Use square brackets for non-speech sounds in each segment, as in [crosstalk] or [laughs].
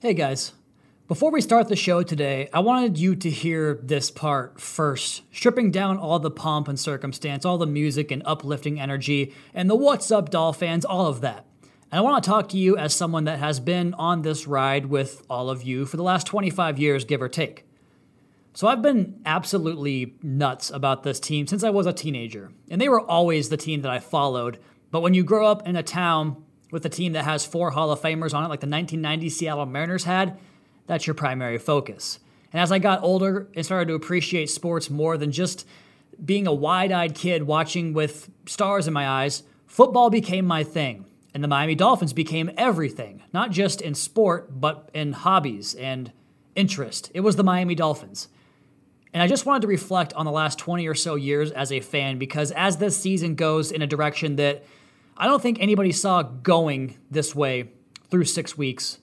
Hey guys. Before we start the show today, I wanted you to hear this part first, stripping down all the pomp and circumstance, all the music and uplifting energy, and the what's up, doll fans, all of that. And I want to talk to you as someone that has been on this ride with all of you for the last 25 years, give or take. So I've been absolutely nuts about this team since I was a teenager, and they were always the team that I followed. But when you grow up in a town with a team that has four Hall of Famers on it, like the 1990 Seattle Mariners had, that's your primary focus. And as I got older and started to appreciate sports more than just being a wide eyed kid watching with stars in my eyes, football became my thing. And the Miami Dolphins became everything, not just in sport, but in hobbies and interest. It was the Miami Dolphins. And I just wanted to reflect on the last 20 or so years as a fan because as this season goes in a direction that I don't think anybody saw going this way through six weeks.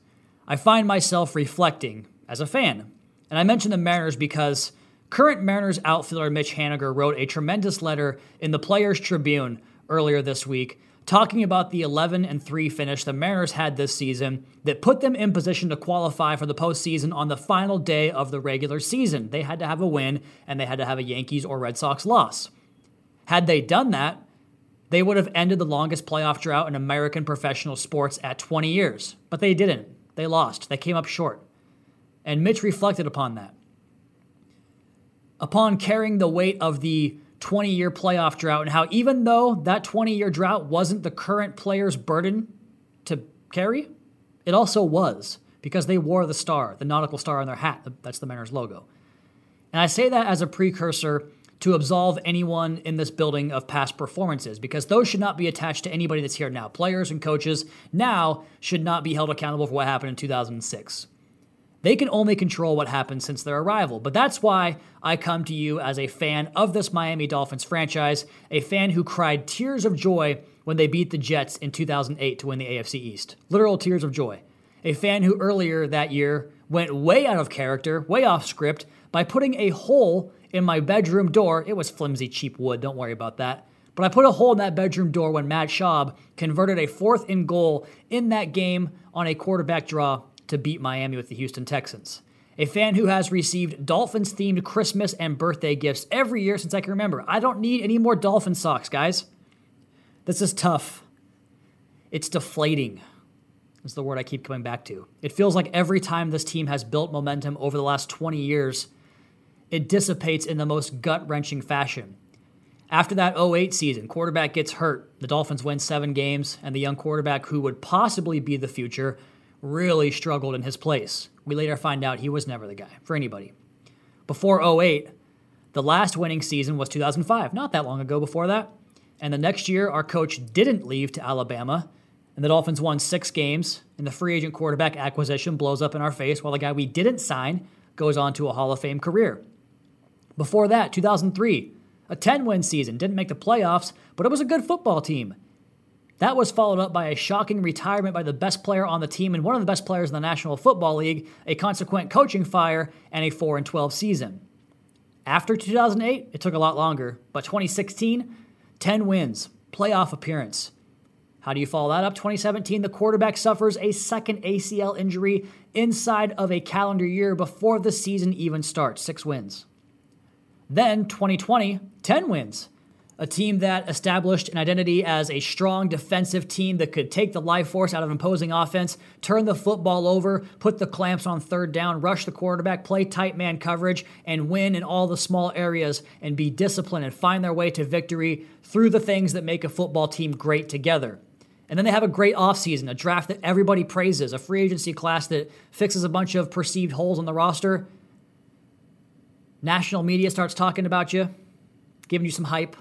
I find myself reflecting as a fan. And I mention the Mariners because current Mariners outfielder Mitch Haniger wrote a tremendous letter in the Players Tribune earlier this week talking about the 11 and 3 finish the Mariners had this season that put them in position to qualify for the postseason on the final day of the regular season. They had to have a win and they had to have a Yankees or Red Sox loss. Had they done that, they would have ended the longest playoff drought in American professional sports at 20 years. But they didn't. They lost. They came up short. And Mitch reflected upon that. Upon carrying the weight of the 20 year playoff drought, and how even though that 20 year drought wasn't the current player's burden to carry, it also was because they wore the star, the nautical star on their hat. That's the Mariners logo. And I say that as a precursor to absolve anyone in this building of past performances because those should not be attached to anybody that's here now. Players and coaches now should not be held accountable for what happened in 2006. They can only control what happened since their arrival. But that's why I come to you as a fan of this Miami Dolphins franchise, a fan who cried tears of joy when they beat the Jets in 2008 to win the AFC East. Literal tears of joy. A fan who earlier that year went way out of character, way off script, by putting a hole in my bedroom door. It was flimsy, cheap wood, don't worry about that. But I put a hole in that bedroom door when Matt Schaub converted a fourth and goal in that game on a quarterback draw to beat Miami with the Houston Texans. A fan who has received Dolphins themed Christmas and birthday gifts every year since I can remember. I don't need any more Dolphin socks, guys. This is tough. It's deflating, is the word I keep coming back to. It feels like every time this team has built momentum over the last 20 years, it dissipates in the most gut wrenching fashion. After that 08 season, quarterback gets hurt. The Dolphins win seven games, and the young quarterback who would possibly be the future really struggled in his place. We later find out he was never the guy for anybody. Before 08, the last winning season was 2005, not that long ago before that. And the next year, our coach didn't leave to Alabama, and the Dolphins won six games, and the free agent quarterback acquisition blows up in our face while the guy we didn't sign goes on to a Hall of Fame career. Before that, 2003, a 10 win season, didn't make the playoffs, but it was a good football team. That was followed up by a shocking retirement by the best player on the team and one of the best players in the National Football League, a consequent coaching fire, and a 4 12 season. After 2008, it took a lot longer, but 2016, 10 wins, playoff appearance. How do you follow that up? 2017, the quarterback suffers a second ACL injury inside of a calendar year before the season even starts, six wins. Then 2020, 10 wins. A team that established an identity as a strong defensive team that could take the life force out of imposing offense, turn the football over, put the clamps on third down, rush the quarterback, play tight man coverage, and win in all the small areas and be disciplined and find their way to victory through the things that make a football team great together. And then they have a great offseason, a draft that everybody praises, a free agency class that fixes a bunch of perceived holes in the roster, National media starts talking about you, giving you some hype,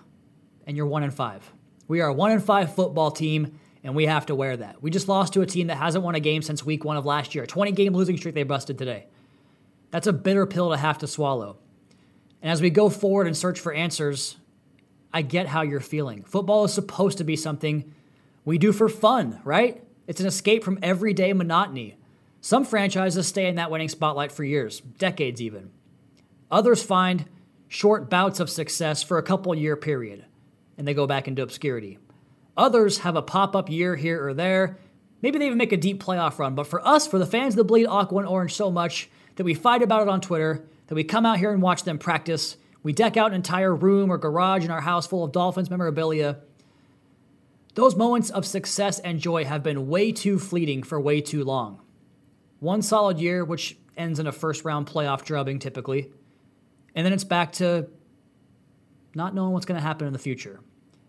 and you're one in five. We are a one in five football team, and we have to wear that. We just lost to a team that hasn't won a game since week one of last year. A 20 game losing streak they busted today. That's a bitter pill to have to swallow. And as we go forward and search for answers, I get how you're feeling. Football is supposed to be something we do for fun, right? It's an escape from everyday monotony. Some franchises stay in that winning spotlight for years, decades even. Others find short bouts of success for a couple year period and they go back into obscurity. Others have a pop up year here or there, Maybe they even make a deep playoff run. But for us, for the fans that bleed aqua and orange so much that we fight about it on Twitter, that we come out here and watch them practice, we deck out an entire room or garage in our house full of Dolphins memorabilia. Those moments of success and joy have been way too fleeting for way too long. One solid year, which ends in a first round playoff drubbing typically, and then it's back to not knowing what's going to happen in the future.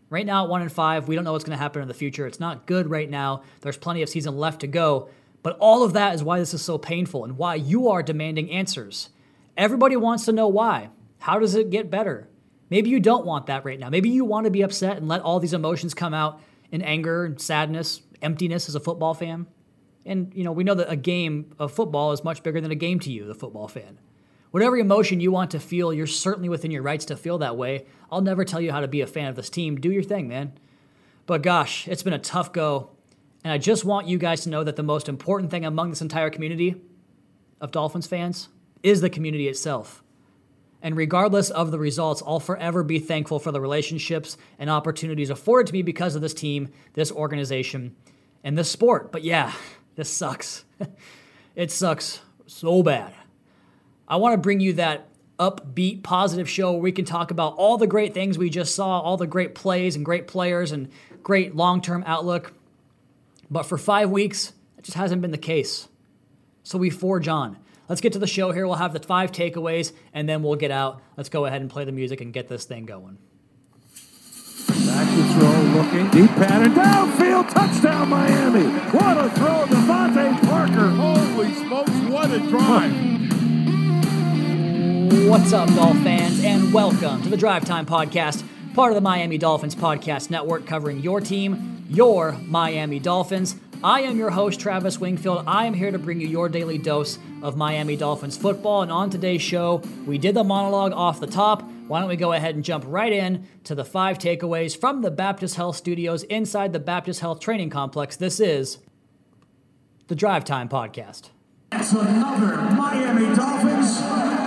Right now at one and five, we don't know what's going to happen in the future. It's not good right now. There's plenty of season left to go. But all of that is why this is so painful and why you are demanding answers. Everybody wants to know why. How does it get better? Maybe you don't want that right now. Maybe you want to be upset and let all these emotions come out in anger and sadness, emptiness as a football fan. And, you know, we know that a game of football is much bigger than a game to you, the football fan. Whatever emotion you want to feel, you're certainly within your rights to feel that way. I'll never tell you how to be a fan of this team. Do your thing, man. But gosh, it's been a tough go. And I just want you guys to know that the most important thing among this entire community of Dolphins fans is the community itself. And regardless of the results, I'll forever be thankful for the relationships and opportunities afforded to me because of this team, this organization, and this sport. But yeah, this sucks. [laughs] it sucks so bad. I want to bring you that upbeat, positive show where we can talk about all the great things we just saw, all the great plays and great players and great long term outlook. But for five weeks, it just hasn't been the case. So we forge on. Let's get to the show here. We'll have the five takeaways and then we'll get out. Let's go ahead and play the music and get this thing going. Back to throw, looking deep pattern, downfield, touchdown Miami. What a throw, DeVante Parker. Holy smokes, what a drive. What's up, Dolph fans, and welcome to the Drive Time Podcast, part of the Miami Dolphins Podcast Network, covering your team, your Miami Dolphins. I am your host, Travis Wingfield. I am here to bring you your daily dose of Miami Dolphins football. And on today's show, we did the monologue off the top. Why don't we go ahead and jump right in to the five takeaways from the Baptist Health Studios inside the Baptist Health Training Complex? This is the Drive Time Podcast. It's another Miami Dolphins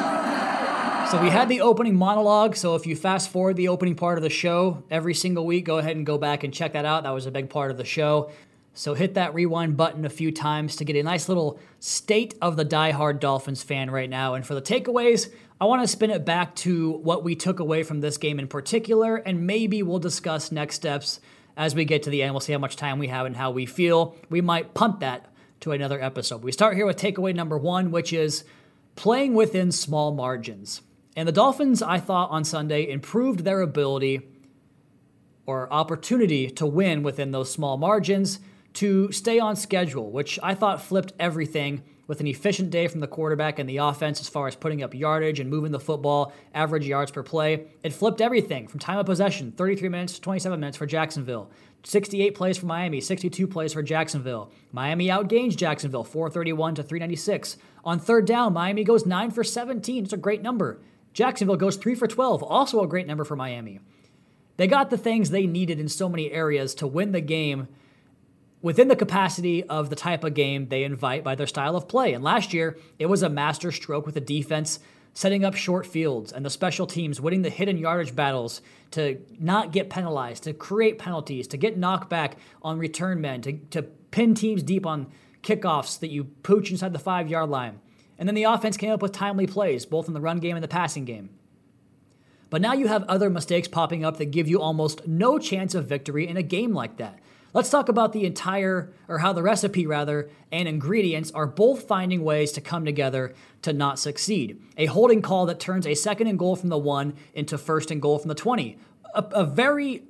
so we had the opening monologue. So if you fast forward the opening part of the show every single week, go ahead and go back and check that out. That was a big part of the show. So hit that rewind button a few times to get a nice little state of the diehard Dolphins fan right now. And for the takeaways, I want to spin it back to what we took away from this game in particular, and maybe we'll discuss next steps as we get to the end. We'll see how much time we have and how we feel. We might punt that to another episode. We start here with takeaway number one, which is playing within small margins. And the Dolphins, I thought on Sunday, improved their ability or opportunity to win within those small margins to stay on schedule, which I thought flipped everything with an efficient day from the quarterback and the offense as far as putting up yardage and moving the football, average yards per play. It flipped everything from time of possession, 33 minutes to 27 minutes for Jacksonville. 68 plays for Miami, 62 plays for Jacksonville. Miami outgains Jacksonville 431 to 396. On third down, Miami goes 9 for 17. It's a great number. Jacksonville goes 3 for 12, also a great number for Miami. They got the things they needed in so many areas to win the game within the capacity of the type of game they invite by their style of play. And last year, it was a master stroke with the defense setting up short fields and the special teams winning the hidden yardage battles to not get penalized, to create penalties, to get knocked back on return men, to, to pin teams deep on kickoffs that you pooch inside the five yard line. And then the offense came up with timely plays, both in the run game and the passing game. But now you have other mistakes popping up that give you almost no chance of victory in a game like that. Let's talk about the entire, or how the recipe rather, and ingredients are both finding ways to come together to not succeed. A holding call that turns a second and goal from the one into first and goal from the 20. A, a very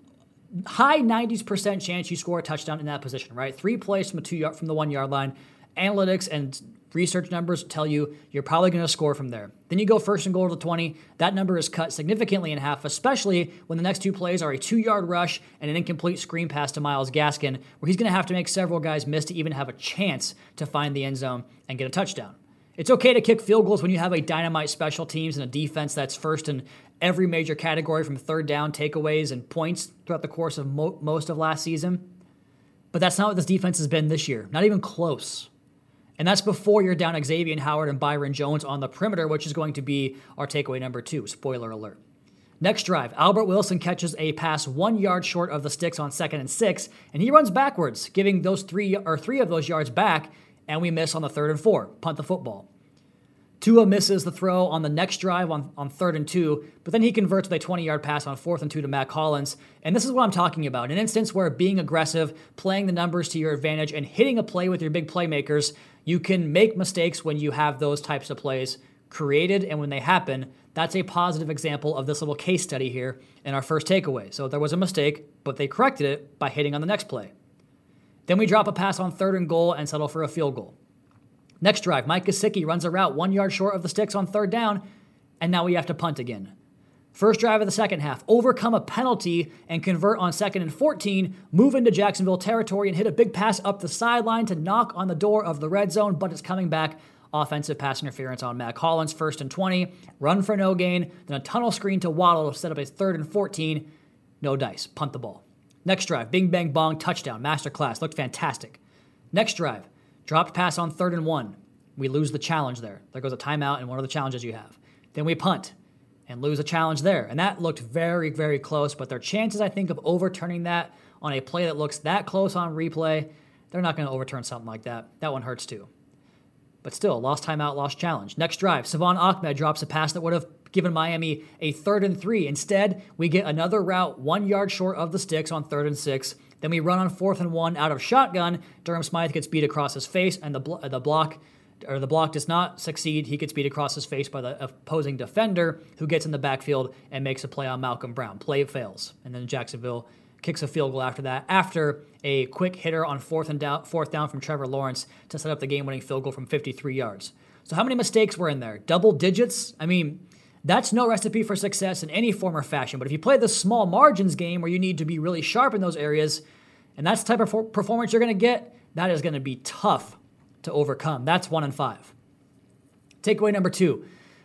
high 90% chance you score a touchdown in that position, right? Three plays from, a two yard, from the one yard line. Analytics and research numbers tell you you're probably going to score from there. Then you go first and goal to the 20. That number is cut significantly in half, especially when the next two plays are a two yard rush and an incomplete screen pass to Myles Gaskin, where he's going to have to make several guys miss to even have a chance to find the end zone and get a touchdown. It's okay to kick field goals when you have a dynamite special teams and a defense that's first in every major category from third down, takeaways, and points throughout the course of mo- most of last season. But that's not what this defense has been this year, not even close. And that's before you're down Xavier Howard and Byron Jones on the perimeter, which is going to be our takeaway number two. Spoiler alert. Next drive, Albert Wilson catches a pass one yard short of the sticks on second and six, and he runs backwards, giving those three or three of those yards back, and we miss on the third and four, punt the football. Tua misses the throw on the next drive on, on third and two, but then he converts with a 20 yard pass on fourth and two to Mack Hollins. And this is what I'm talking about an instance where being aggressive, playing the numbers to your advantage, and hitting a play with your big playmakers, you can make mistakes when you have those types of plays created and when they happen. That's a positive example of this little case study here in our first takeaway. So there was a mistake, but they corrected it by hitting on the next play. Then we drop a pass on third and goal and settle for a field goal. Next drive, Mike Gesicki runs a route one yard short of the sticks on third down, and now we have to punt again. First drive of the second half, overcome a penalty and convert on second and 14, move into Jacksonville territory and hit a big pass up the sideline to knock on the door of the red zone, but it's coming back. Offensive pass interference on Mack Hollins, first and 20, run for no gain, then a tunnel screen to Waddle to set up a third and 14. No dice, punt the ball. Next drive, bing bang bong, touchdown, masterclass, looked fantastic. Next drive, Dropped pass on third and one. We lose the challenge there. There goes a timeout and one of the challenges you have. Then we punt and lose a challenge there. And that looked very, very close, but their chances, I think, of overturning that on a play that looks that close on replay, they're not going to overturn something like that. That one hurts too. But still, lost timeout, lost challenge. Next drive, Salvon Ahmed drops a pass that would have given Miami a third and three. Instead, we get another route one yard short of the sticks on third and six. Then we run on fourth and one out of shotgun. Durham Smythe gets beat across his face, and the, blo- uh, the block or the block does not succeed. He gets beat across his face by the opposing defender, who gets in the backfield and makes a play on Malcolm Brown. Play fails, and then Jacksonville kicks a field goal after that. After a quick hitter on fourth and down, fourth down from Trevor Lawrence to set up the game-winning field goal from 53 yards. So how many mistakes were in there? Double digits. I mean. That's no recipe for success in any form or fashion. But if you play the small margins game where you need to be really sharp in those areas, and that's the type of performance you're going to get, that is going to be tough to overcome. That's one and five. Takeaway number two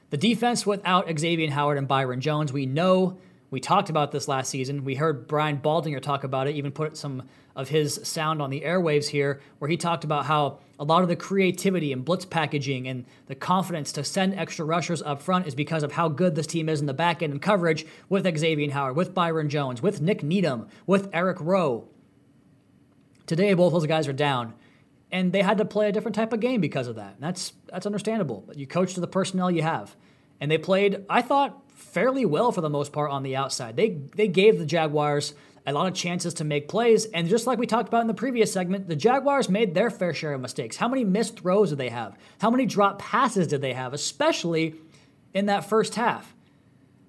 the defense without Xavier Howard and Byron Jones. We know we talked about this last season. We heard Brian Baldinger talk about it, even put some of his sound on the airwaves here, where he talked about how a lot of the creativity and blitz packaging and the confidence to send extra rushers up front is because of how good this team is in the back end and coverage with Xavier Howard, with Byron Jones, with Nick Needham, with Eric Rowe. Today, both those guys are down, and they had to play a different type of game because of that. And that's that's understandable. You coach to the personnel you have, and they played. I thought fairly well for the most part on the outside. They they gave the Jaguars a lot of chances to make plays, and just like we talked about in the previous segment, the Jaguars made their fair share of mistakes. How many missed throws did they have? How many drop passes did they have, especially in that first half?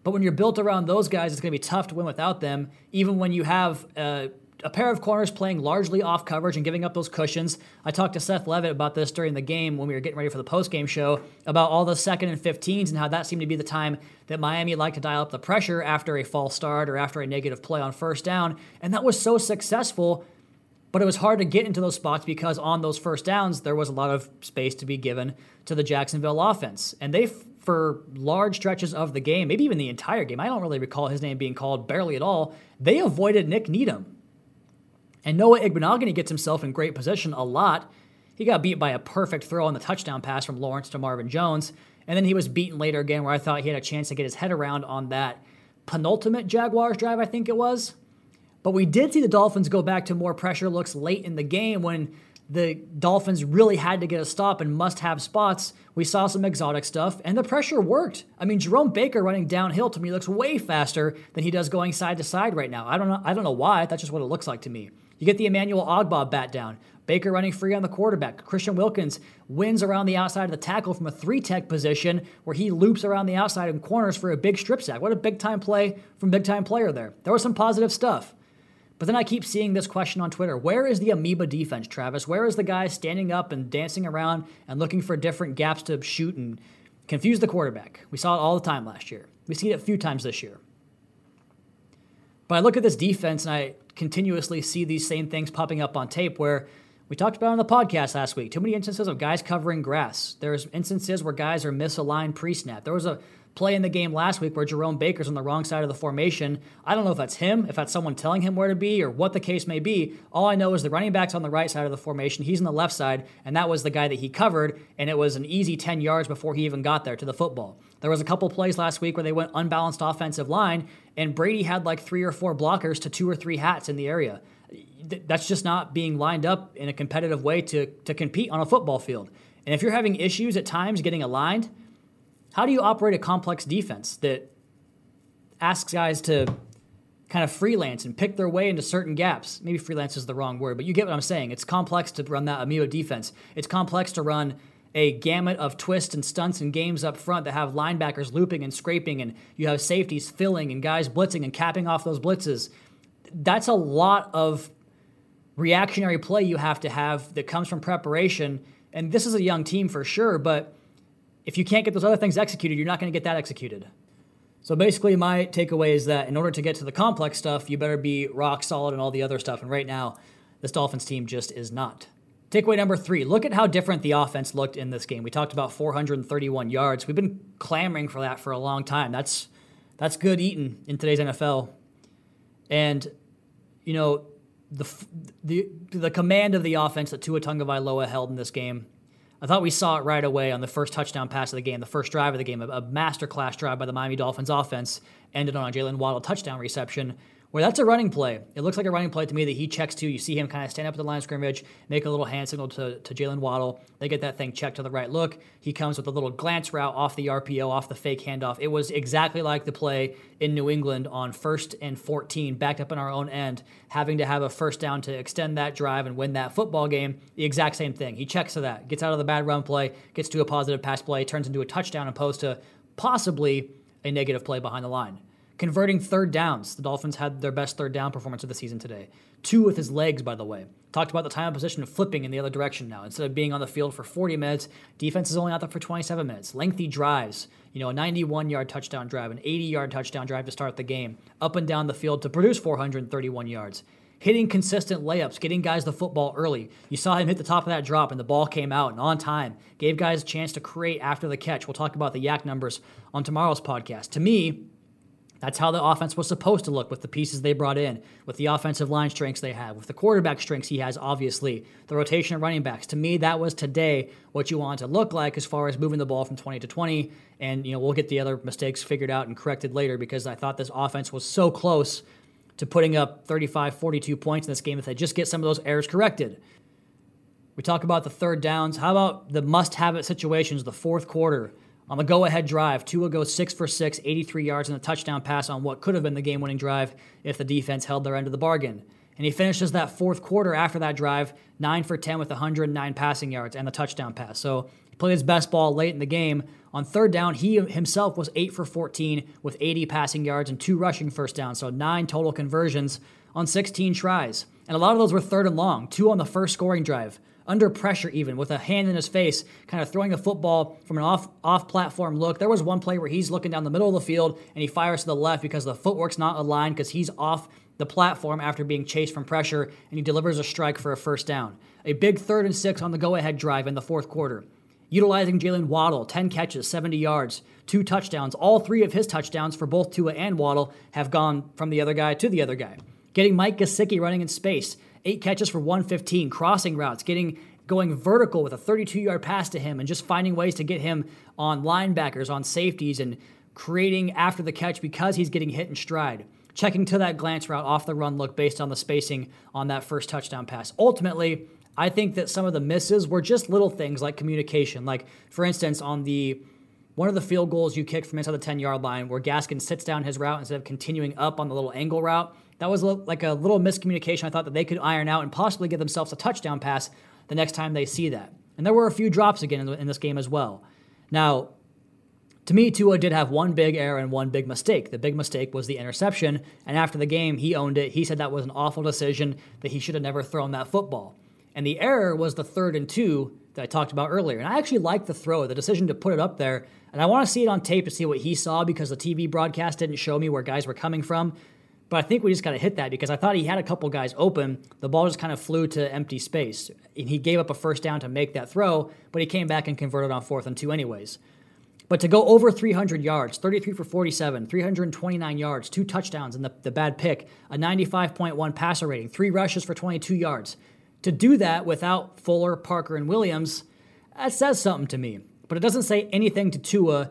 But when you're built around those guys, it's going to be tough to win without them, even when you have. Uh, a pair of corners playing largely off coverage and giving up those cushions. I talked to Seth Levitt about this during the game when we were getting ready for the post game show about all the second and 15s and how that seemed to be the time that Miami liked to dial up the pressure after a false start or after a negative play on first down. And that was so successful, but it was hard to get into those spots because on those first downs, there was a lot of space to be given to the Jacksonville offense. And they for large stretches of the game, maybe even the entire game. I don't really recall his name being called barely at all. They avoided Nick Needham. And Noah Igbinoghene gets himself in great position a lot. He got beat by a perfect throw on the touchdown pass from Lawrence to Marvin Jones. And then he was beaten later again, where I thought he had a chance to get his head around on that penultimate Jaguars drive, I think it was. But we did see the Dolphins go back to more pressure looks late in the game when the Dolphins really had to get a stop and must have spots. We saw some exotic stuff, and the pressure worked. I mean, Jerome Baker running downhill to me looks way faster than he does going side to side right now. I don't know. I don't know why. That's just what it looks like to me. You get the Emmanuel Ogbah bat down. Baker running free on the quarterback. Christian Wilkins wins around the outside of the tackle from a three tech position where he loops around the outside and corners for a big strip sack. What a big time play from big time player there. There was some positive stuff. But then I keep seeing this question on Twitter Where is the amoeba defense, Travis? Where is the guy standing up and dancing around and looking for different gaps to shoot and confuse the quarterback? We saw it all the time last year. We've seen it a few times this year. But I look at this defense and I continuously see these same things popping up on tape where we talked about on the podcast last week. Too many instances of guys covering grass. There's instances where guys are misaligned pre-snap. There was a play in the game last week where Jerome Baker's on the wrong side of the formation. I don't know if that's him, if that's someone telling him where to be, or what the case may be. All I know is the running back's on the right side of the formation. He's on the left side, and that was the guy that he covered, and it was an easy 10 yards before he even got there to the football. There was a couple plays last week where they went unbalanced offensive line, and Brady had like three or four blockers to two or three hats in the area. That's just not being lined up in a competitive way to, to compete on a football field. And if you're having issues at times getting aligned, how do you operate a complex defense that asks guys to kind of freelance and pick their way into certain gaps? Maybe freelance is the wrong word, but you get what I'm saying. It's complex to run that amoeba defense. It's complex to run a gamut of twists and stunts and games up front that have linebackers looping and scraping, and you have safeties filling and guys blitzing and capping off those blitzes. That's a lot of reactionary play you have to have that comes from preparation. And this is a young team for sure, but if you can't get those other things executed, you're not going to get that executed. So basically, my takeaway is that in order to get to the complex stuff, you better be rock solid and all the other stuff. And right now, this Dolphins team just is not. Takeaway number three look at how different the offense looked in this game. We talked about 431 yards. We've been clamoring for that for a long time. That's, that's good eating in today's NFL. And, you know, the, the, the command of the offense that Tua Tagovailoa held in this game I thought we saw it right away on the first touchdown pass of the game, the first drive of the game, a, masterclass drive by the Miami Dolphins offense ended on a Jaylen Waddle touchdown reception where that's a running play. It looks like a running play to me that he checks to. You see him kind of stand up at the line of scrimmage, make a little hand signal to, to Jaylen Waddle. They get that thing checked to the right look. He comes with a little glance route off the RPO, off the fake handoff. It was exactly like the play in New England on first and 14, backed up in our own end, having to have a first down to extend that drive and win that football game. The exact same thing. He checks to that, gets out of the bad run play, gets to a positive pass play, turns into a touchdown opposed to possibly a negative play behind the line. Converting third downs. The Dolphins had their best third down performance of the season today. Two with his legs, by the way. Talked about the time of position flipping in the other direction now. Instead of being on the field for 40 minutes, defense is only out there for 27 minutes. Lengthy drives, you know, a 91 yard touchdown drive, an 80 yard touchdown drive to start the game, up and down the field to produce 431 yards. Hitting consistent layups, getting guys the football early. You saw him hit the top of that drop and the ball came out and on time. Gave guys a chance to create after the catch. We'll talk about the YAC numbers on tomorrow's podcast. To me, that's how the offense was supposed to look with the pieces they brought in, with the offensive line strengths they have, with the quarterback strengths he has, obviously, the rotation of running backs. To me, that was today what you want to look like as far as moving the ball from 20 to 20. And, you know, we'll get the other mistakes figured out and corrected later because I thought this offense was so close to putting up 35, 42 points in this game if they just get some of those errors corrected. We talk about the third downs. How about the must have it situations, the fourth quarter? On the go ahead drive, Tua goes six for six, 83 yards, and a touchdown pass on what could have been the game winning drive if the defense held their end of the bargain. And he finishes that fourth quarter after that drive, 9 for 10 with 109 passing yards and the touchdown pass. So he played his best ball late in the game. On third down, he himself was 8 for 14 with 80 passing yards and two rushing first downs. So nine total conversions on 16 tries. And a lot of those were third and long, two on the first scoring drive under pressure even with a hand in his face kind of throwing a football from an off off platform look there was one play where he's looking down the middle of the field and he fires to the left because the footwork's not aligned because he's off the platform after being chased from pressure and he delivers a strike for a first down a big third and six on the go-ahead drive in the fourth quarter utilizing Jaylen Waddle, 10 catches, 70 yards, two touchdowns. All three of his touchdowns for both Tua and Waddle have gone from the other guy to the other guy. Getting Mike Gesicki running in space, eight catches for 115, crossing routes, getting going vertical with a 32 yard pass to him, and just finding ways to get him on linebackers, on safeties, and creating after the catch because he's getting hit in stride. Checking to that glance route off the run look based on the spacing on that first touchdown pass. Ultimately, I think that some of the misses were just little things like communication. Like, for instance, on the one of the field goals you kicked from inside the 10 yard line where Gaskin sits down his route instead of continuing up on the little angle route. That was like a little miscommunication I thought that they could iron out and possibly give themselves a touchdown pass the next time they see that. And there were a few drops again in, this game as well. Now, to me, Tua did have one big error and one big mistake. The big mistake was the interception, and after the game, he owned it. He said that was an awful decision, that he should have never thrown that football. And the error was the third and two that I talked about earlier. And I actually like the throw, the decision to put it up there. And I want to see it on tape to see what he saw because the TV broadcast didn't show me where guys were coming from. But I think we just got to hit that because I thought he had a couple guys open. The ball just kind of flew to empty space. And he gave up a first down to make that throw, but he came back and converted on fourth and two anyways. But to go over 300 yards, 33 for 47, 329 yards, two touchdowns, and the, the bad pick, a 95.1 passer rating, three rushes for 22 yards. To do that without Fuller, Parker, and Williams, that says something to me. But it doesn't say anything to Tua.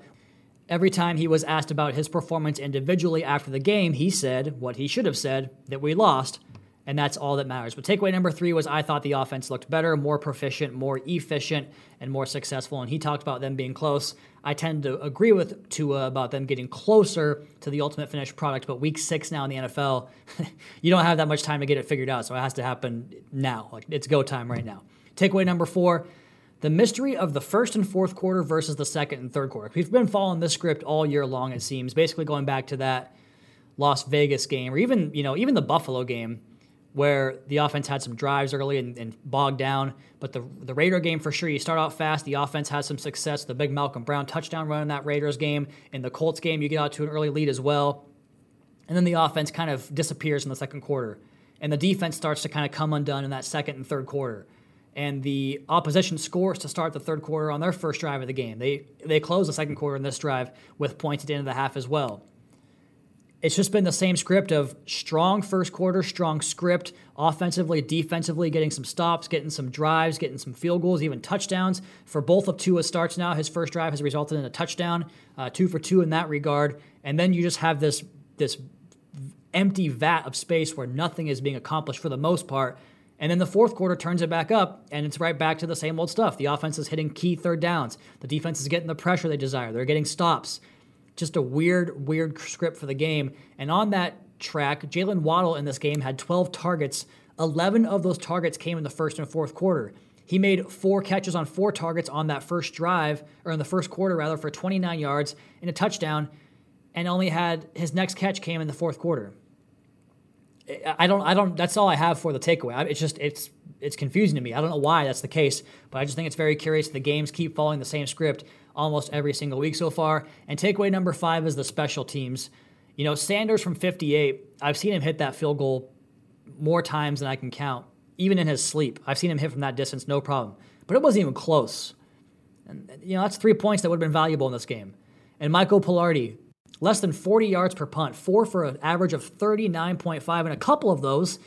Every time he was asked about his performance individually after the game, he said what he should have said that we lost and that's all that matters. But takeaway number three was I thought the offense looked better, more proficient, more efficient, and more successful. And he talked about them being close. I tend to agree with Tua about them getting closer to the ultimate finished product. But week six now in the NFL, [laughs] you don't have that much time to get it figured out. So it has to happen now. Like it's go time right now. Takeaway number four. The mystery of the first and fourth quarter versus the second and third quarter. We've been following this script all year long, it seems, basically going back to that Las Vegas game or even, you know, even the Buffalo game where the offense had some drives early and, and, bogged down. But the the Raider game for sure, you start out fast. The offense has some success. The big Malcolm Brown touchdown run in that Raiders game. In the Colts game, you get out to an early lead as well. And then the offense kind of disappears in the second quarter. And the defense starts to kind of come undone in that second and third quarter. And the opposition scores to start the third quarter on their first drive of the game. They they close the second quarter in this drive with points at the end of the half as well it's just been the same script of strong first quarter, strong script, offensively, defensively, getting some stops, getting some drives, getting some field goals, even touchdowns. For both of Tua's starts now, his first drive has resulted in a touchdown, uh, two for two in that regard. And then you just have this this empty vat of space where nothing is being accomplished for the most part. And then the fourth quarter turns it back up, and it's right back to the same old stuff. The offense is hitting key third downs. The defense is getting the pressure they desire. They're getting stops just a weird, weird script for the game. And on that track, Jaylen Waddle in this game had 12 targets. 11 of those targets came in the first and fourth quarter. He made four catches on four targets on that first drive, or in the first quarter rather, for 29 yards and a touchdown, and only had his next catch came in the fourth quarter. I don't, I don't. That's all I have for the takeaway. It's just, it's, it's confusing to me. I don't know why that's the case, but I just think it's very curious. The games keep following the same script almost every single week so far. And takeaway number five is the special teams. You know, Sanders from 58, I've seen him hit that field goal more times than I can count, even in his sleep. I've seen him hit from that distance, no problem. But it wasn't even close. And, you know, that's three points that would have been valuable in this game. And Michael Palardy, less than 40 yards per punt, four for an average of 39.5, and a couple of those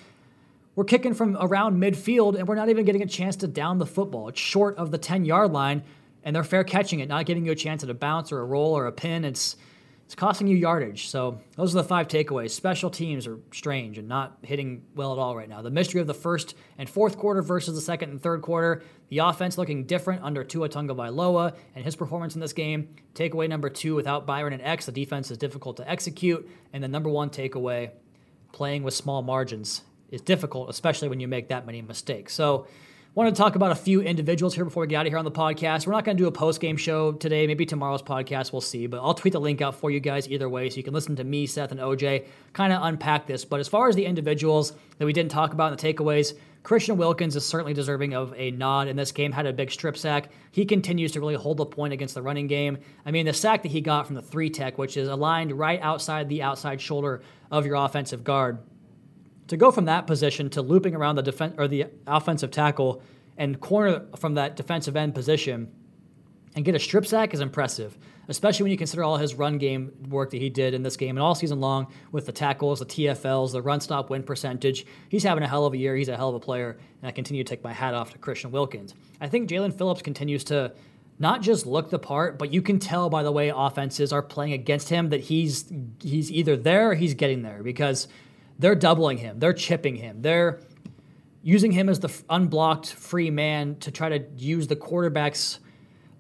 were kicking from around midfield, and we're not even getting a chance to down the football. It's short of the 10 yard line, and they're fair catching it, not giving you a chance at a bounce or a roll or a pin. It's it's costing you yardage. So those are the five takeaways. Special teams are strange and not hitting well at all right now. The mystery of the first and fourth quarter versus the second and third quarter. The offense looking different under Tua Tagovailoa and his performance in this game. Takeaway number two, without Byron and X, the defense is difficult to execute. And the number one takeaway, playing with small margins is difficult, especially when you make that many mistakes. So wanted to talk about a few individuals here before we get out of here on the podcast. We're not going to do a post game show today. Maybe tomorrow's podcast, we'll see. But I'll tweet the link out for you guys either way so you can listen to me, Seth, and OJ kind of unpack this. But as far as the individuals that we didn't talk about in the takeaways, Christian Wilkins is certainly deserving of a nod in this game. Had a big strip sack. He continues to really hold the point against the running game. I mean, the sack that he got from the three tech, which is aligned right outside the outside shoulder of your offensive guard to go from that position to looping around the defense or the offensive tackle and corner from that defensive end position and get a strip sack is impressive, especially when you consider all his run game work that he did in this game and all season long with the tackles, the TFLs, the run stop win percentage. He's having a hell of a year. He's a hell of a player, and I continue to take my hat off to Christian Wilkins. I think Jaelan Phillips continues to not just look the part, but you can tell by the way offenses are playing against him that he's he's either there or he's getting there because they're doubling him, they're chipping him, they're using him as the unblocked free man to try to use the quarterback's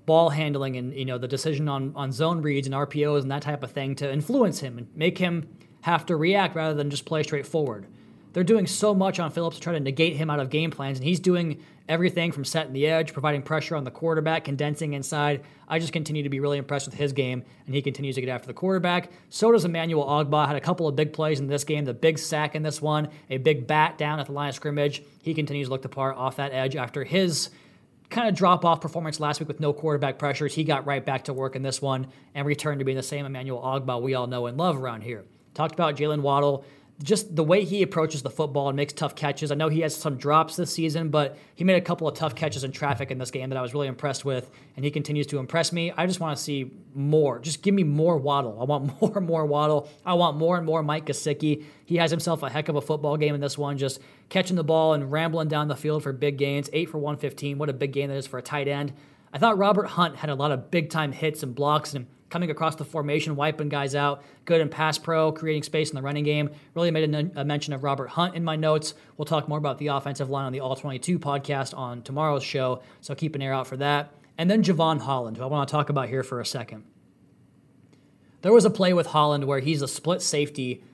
ball handling and you know the decision on on zone reads and RPOs and that type of thing to influence him and make him have to react rather than just play straight forward. They're doing so much on Phillips to try to negate him out of game plans, and he's doing everything from setting the edge, providing pressure on the quarterback, condensing inside. I just continue to be really impressed with his game, and he continues to get after the quarterback. So does Emmanuel Ogbah. Had a couple of big plays in this game, the big sack in this one, a big bat down at the line of scrimmage. He continues to look the part off that edge after his kind of drop off performance last week with no quarterback pressures. He got right back to work in this one and returned to being the same Emmanuel Ogbah we all know and love around here. Talked about Jaylen Waddle just the way he approaches the football and makes tough catches. I know he has some drops this season, but he made a couple of tough catches in traffic in this game that I was really impressed with, and he continues to impress me. I just want to see more. Just give me more Waddle. I want [laughs] more and more Waddle. I want more and more Mike Gesicki. He has himself a heck of a football game in this one, just catching the ball and rambling down the field for big gains. Eight for 115. What a big game that is for a tight end. I thought Robert Hunt had a lot of big time hits and blocks and coming across the formation, wiping guys out, good in pass pro, creating space in the running game. Really made a, a, mention of Robert Hunt in my notes. We'll talk more about the offensive line on the All 22 podcast on tomorrow's show, so keep an ear out for that. And then Jevon Holland, who I want to talk about here for a second. There was a play with Holland where he's a split safety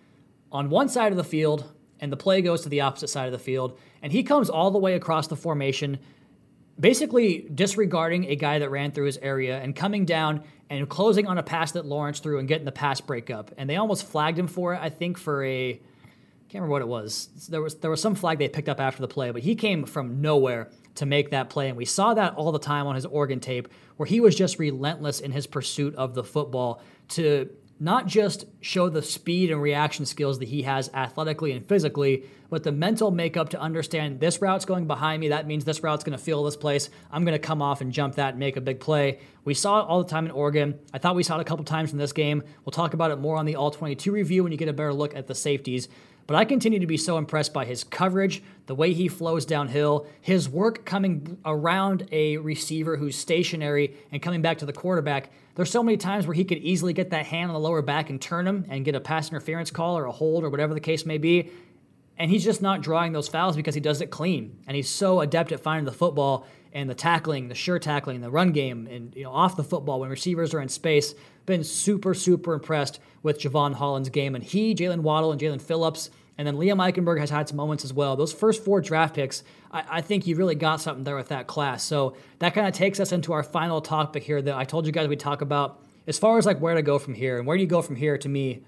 on one side of the field, and the play goes to the opposite side of the field, and he comes all the way across the formation basically disregarding a guy that ran through his area and coming down and closing on a pass that Lawrence threw and getting the pass breakup. And they almost flagged him for it, I think, for a can't remember what it was. There was there was some flag they picked up after the play, but he came from nowhere to make that play, and we saw that all the time on his Oregon tape, where he was just relentless in his pursuit of the football to not just show the speed and reaction skills that he has athletically and physically, but the mental makeup to understand this route's going behind me. That means this route's going to feel this place. I'm going to come off and jump that and make a big play. We saw it all the time in Oregon. I thought we saw it a couple times in this game. We'll talk about it more on the All 22 review when you get a better look at the safeties. But I continue to be so impressed by his coverage, the way he flows downhill, his work coming around a receiver who's stationary and coming back to the quarterback. There's so many times where he could easily get that hand on the lower back and turn him and get a pass interference call or a hold or whatever the case may be. And he's just not drawing those fouls because he does it clean. And he's so adept at finding the football and the tackling, the sure tackling, the run game, and you know off the football when receivers are in space. Been super, super impressed with Jevon Holland's game. And he, Jaylen Waddle, and Jaelan Phillips, and then Liam Eichenberg has had some moments as well. Those first four draft picks, I, I think you really got something there with that class. So that kind of takes us into our final topic here that I told you guys we'd talk about as far as like where to go from here and where do you go from here to me.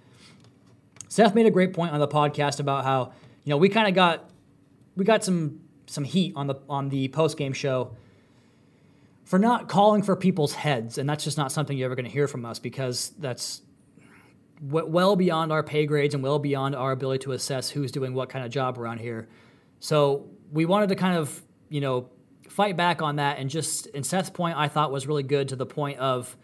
Seth made a great point on the podcast about how, you know, we kind of got we got some some heat on the on the post game show for not calling for people's heads, and that's just not something you're ever going to hear from us because that's well beyond our pay grades and well beyond our ability to assess who's doing what kind of job around here. So we wanted to kind of, you know, fight back on that and just in Seth's point I thought was really good to the point of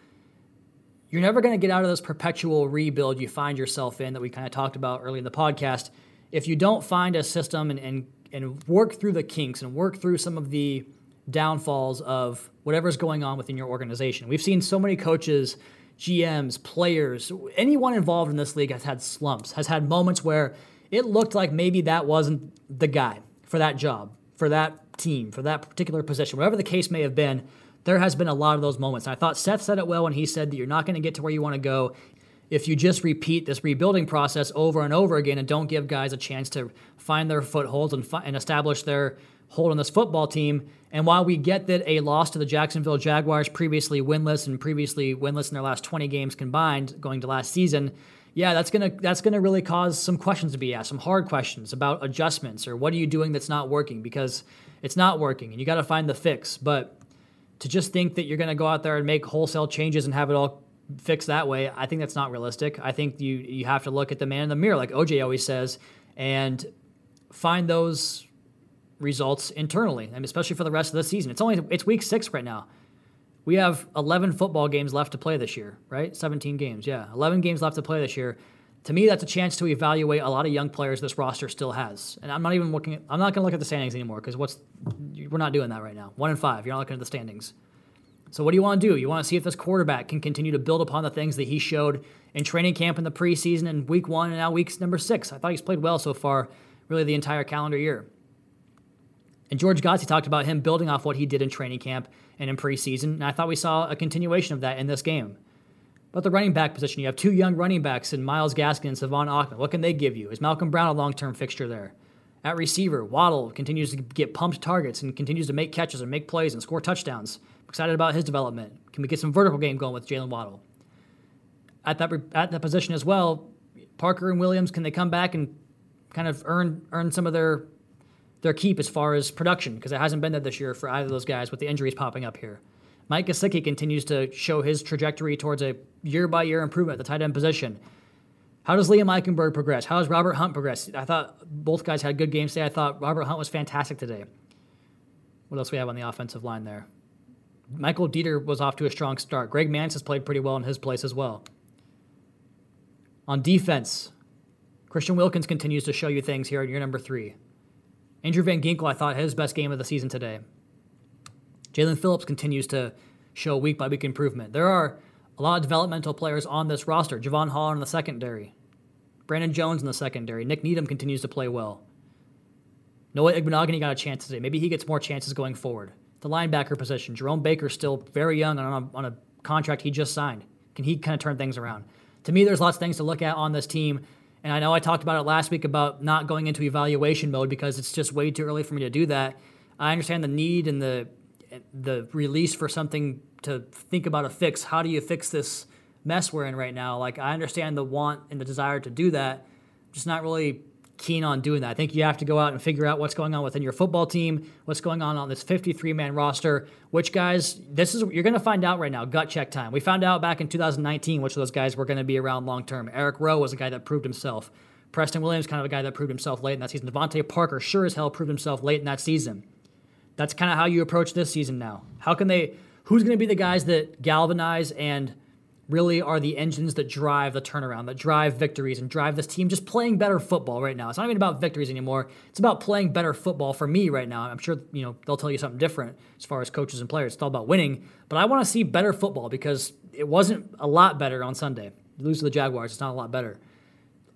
you're never going to get out of this perpetual rebuild you find yourself in that we kind of talked about early in the podcast if you don't find a system and, and, and work through the kinks and work through some of the downfalls of whatever's going on within your organization. We've seen so many coaches GMs, players, anyone involved in this league has had slumps, has had moments where it looked like maybe that wasn't the guy for that job, for that team, for that particular position, whatever the case may have been. There has been a lot of those moments. And I thought Seth said it well when he said that you're not going to get to where you want to go if you just repeat this rebuilding process over and over again and don't give guys a chance to find their footholds and, fi- and establish their hold on this football team. And while we get that a loss to the Jacksonville Jaguars, previously winless and previously winless in their last 20 games combined going to last season, yeah, that's gonna that's gonna really cause some questions to be asked, some hard questions about adjustments or what are you doing that's not working because it's not working and you got to find the fix. But to just think that you're gonna go out there and make wholesale changes and have it all fixed that way, I think that's not realistic. I think you you have to look at the man in the mirror, like OJ always says, and find those results internally, and especially for the rest of the season. It's only it's week six right now. We have 11 football games left to play this year, right? 17 games, yeah, 11 games left to play this year. To me, that's a chance to evaluate a lot of young players this roster still has. And I'm not even looking. At, I'm not going to look at the standings anymore because what's we're not doing that right now. One and five, you're not looking at the standings. So what do you want to do? You want to see if this quarterback can continue to build upon the things that he showed in training camp in the preseason and week one and now week number six. I thought he's played well so far, really the entire calendar year. And George Godsey talked about him building off what he did in training camp and in preseason, and I thought we saw a continuation of that in this game. But the running back position, you have two young running backs in Myles Gaskin and Salvon Ahmed. What can they give you? Is Malcolm Brown a long term fixture there? At receiver, Waddle continues to get pumped targets and continues to make catches and make plays and score touchdowns. Excited about his development. Can we get some vertical game going with Jaylen Waddle? At that at that position as well, Parker and Williams can they come back and kind of earn earn some of their their keep as far as production because it hasn't been there this year for either of those guys with the injuries popping up here. Mike Gesicki continues to show his trajectory towards a year by year improvement at the tight end position. How does Liam Eichenberg progress? How does Robert Hunt progress? I thought both guys had good games today. I thought Robert Hunt was fantastic today. What else we have on the offensive line there? Michael Deiter was off to a strong start. Greg Mancz has played pretty well in his place as well. On defense, Christian Wilkins continues to show you things here in year number three. Andrew Van Ginkel, I thought, had his best game of the season today. Jaelan Phillips continues to show week by week improvement. There are a lot of developmental players on this roster. Jevon Holland in the secondary, Brandon Jones in the secondary. Nick Needham continues to play well. Noah Igbinoghene got a chance today. Maybe he gets more chances going forward. The linebacker position, Jerome Baker still very young on a, on a contract he just signed. Can he kind of turn things around? To me, there's lots of things to look at on this team. And I know I talked about it last week about not going into evaluation mode because it's just way too early for me to do that. I understand the need and the the release for something to think about a fix. How do you fix this mess we're in right now? Like I understand the want and the desire to do that. I'm just not really keen on doing that. I think you have to go out and figure out what's going on within your football team, what's going on on this 53 man roster, which guys, this is, you're going to find out right now, gut check time. We found out back in 2019 which of those guys were going to be around long term. Eric Rowe was a guy that proved himself. Preston Williams, kind of a guy that proved himself late in that season. DeVante Parker sure as hell proved himself late in that season. That's kind of how you approach this season now. How can they, who's going to be the guys that galvanize and really are the engines that drive the turnaround, that drive victories and drive this team just playing better football right now. It's not even about victories anymore. It's about playing better football for me right now. I'm sure, you know, they'll tell you something different as far as coaches and players. It's all about winning, but I want to see better football because it wasn't a lot better on Sunday. You lose to the Jaguars, it's not a lot better.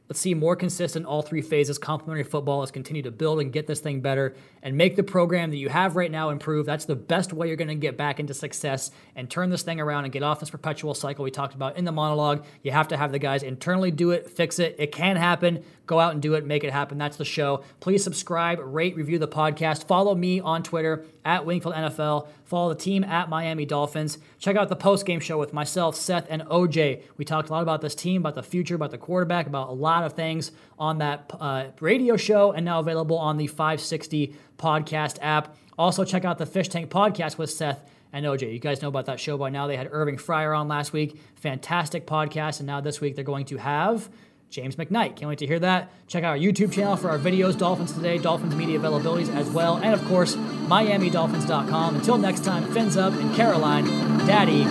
Let's see more consistent all three phases. Complementary football is continue to build and get this thing better and make the program that you have right now improve. That's the best way you're going to get back into success and turn this thing around and get off this perpetual cycle we talked about in the monologue. You have to have the guys internally do it, fix it. It can happen. Go out and do it, make it happen. That's the show. Please subscribe, rate, review the podcast. Follow me on Twitter at Wingfield NFL. Follow the team at Miami Dolphins. Check out the post game show with myself, Seth, and OJ. We talked a lot about this team, about the future, about the quarterback, about a lot of things on that uh, radio show, and now available on the 560 podcast app. Also, check out the Fish Tank podcast with Seth and OJ. You guys know about that show by now. They had Irving Fryar on last week. Fantastic podcast. And now this week they're going to have James McKnight. Can't wait to hear that. Check out our YouTube channel for our videos, Dolphins Today, Dolphins media availabilities as well. And of course, MiamiDolphins.com. Until next time, fins up and Caroline, Daddy